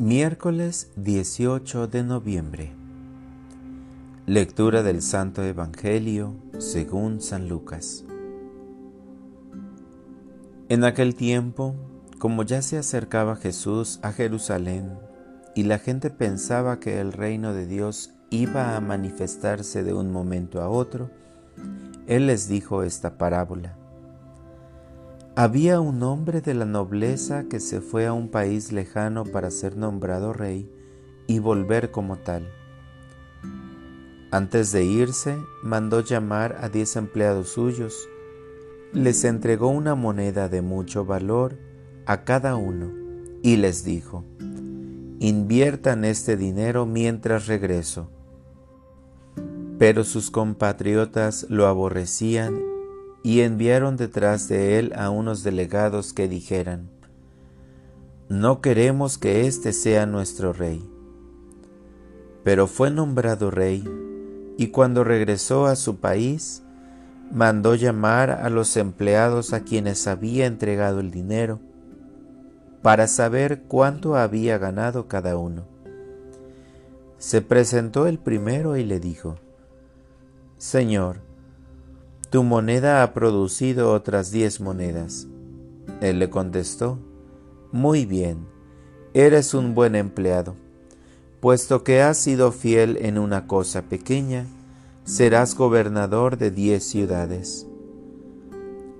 Miércoles 18 de noviembre. Lectura del Santo Evangelio según San Lucas. En aquel tiempo, como ya se acercaba Jesús a Jerusalén y la gente pensaba que el reino de Dios iba a manifestarse de un momento a otro, Él les dijo esta parábola. Había un hombre de la nobleza que se fue a un país lejano para ser nombrado rey y volver como tal. Antes de irse, mandó llamar a diez empleados suyos, les entregó una moneda de mucho valor a cada uno y les dijo, inviertan este dinero mientras regreso. Pero sus compatriotas lo aborrecían y enviaron detrás de él a unos delegados que dijeran, No queremos que éste sea nuestro rey. Pero fue nombrado rey, y cuando regresó a su país, mandó llamar a los empleados a quienes había entregado el dinero, para saber cuánto había ganado cada uno. Se presentó el primero y le dijo, Señor, tu moneda ha producido otras diez monedas. Él le contestó, Muy bien, eres un buen empleado. Puesto que has sido fiel en una cosa pequeña, serás gobernador de diez ciudades.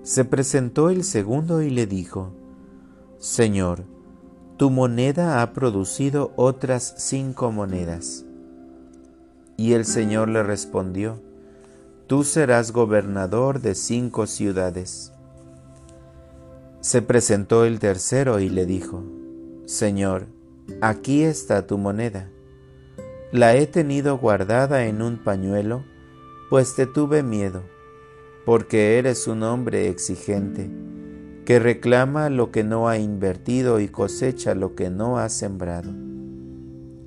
Se presentó el segundo y le dijo, Señor, tu moneda ha producido otras cinco monedas. Y el Señor le respondió, tú serás gobernador de cinco ciudades. Se presentó el tercero y le dijo, Señor, aquí está tu moneda. La he tenido guardada en un pañuelo, pues te tuve miedo, porque eres un hombre exigente, que reclama lo que no ha invertido y cosecha lo que no ha sembrado.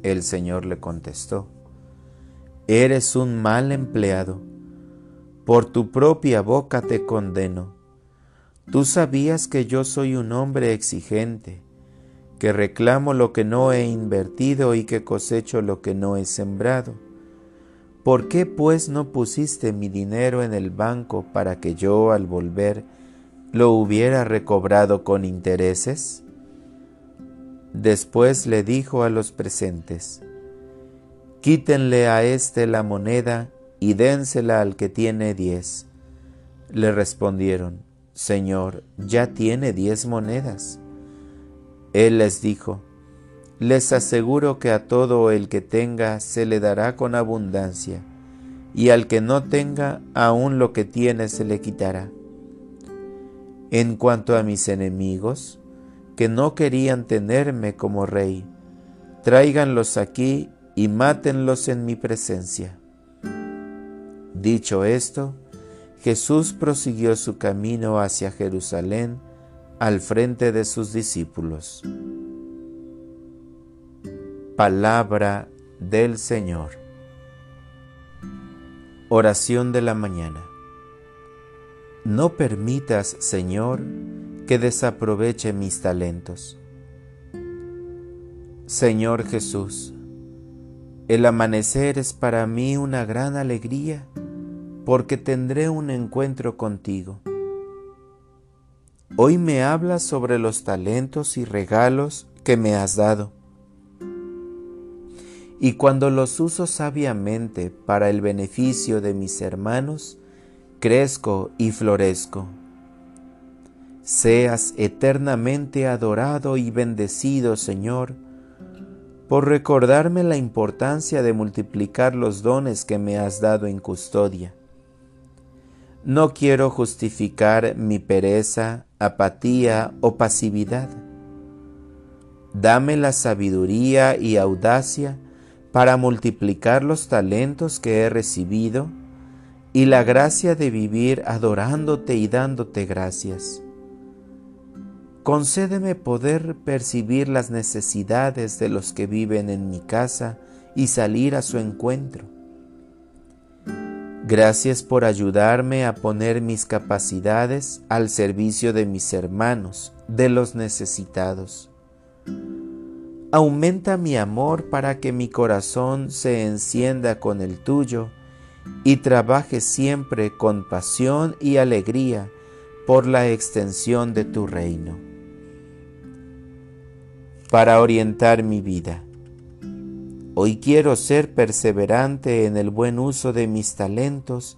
El Señor le contestó, Eres un mal empleado por tu propia boca te condeno. Tú sabías que yo soy un hombre exigente, que reclamo lo que no he invertido y que cosecho lo que no he sembrado. ¿Por qué pues no pusiste mi dinero en el banco para que yo al volver lo hubiera recobrado con intereses? Después le dijo a los presentes, Quítenle a éste la moneda y dénsela al que tiene diez. Le respondieron, Señor, ya tiene diez monedas. Él les dijo, les aseguro que a todo el que tenga se le dará con abundancia, y al que no tenga, aún lo que tiene se le quitará. En cuanto a mis enemigos, que no querían tenerme como rey, tráiganlos aquí y mátenlos en mi presencia. Dicho esto, Jesús prosiguió su camino hacia Jerusalén al frente de sus discípulos. Palabra del Señor. Oración de la mañana. No permitas, Señor, que desaproveche mis talentos. Señor Jesús, el amanecer es para mí una gran alegría porque tendré un encuentro contigo. Hoy me hablas sobre los talentos y regalos que me has dado. Y cuando los uso sabiamente para el beneficio de mis hermanos, crezco y florezco. Seas eternamente adorado y bendecido, Señor, por recordarme la importancia de multiplicar los dones que me has dado en custodia. No quiero justificar mi pereza, apatía o pasividad. Dame la sabiduría y audacia para multiplicar los talentos que he recibido y la gracia de vivir adorándote y dándote gracias. Concédeme poder percibir las necesidades de los que viven en mi casa y salir a su encuentro Gracias por ayudarme a poner mis capacidades al servicio de mis hermanos, de los necesitados. aumenta mi amor para que mi corazón se encienda con el tuyo y trabaje siempre con pasión y alegría por la extensión de tu reino. Para orientar mi vida. Hoy quiero ser perseverante en el buen uso de mis talentos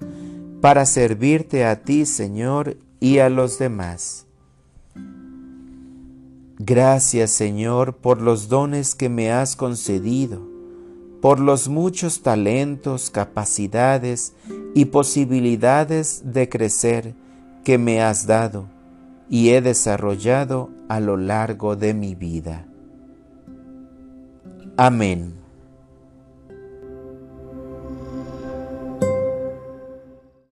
para servirte a ti, Señor, y a los demás. Gracias, Señor, por los dones que me has concedido por los muchos talentos, capacidades y posibilidades de crecer que me has dado y he desarrollado a lo largo de mi vida. Amén.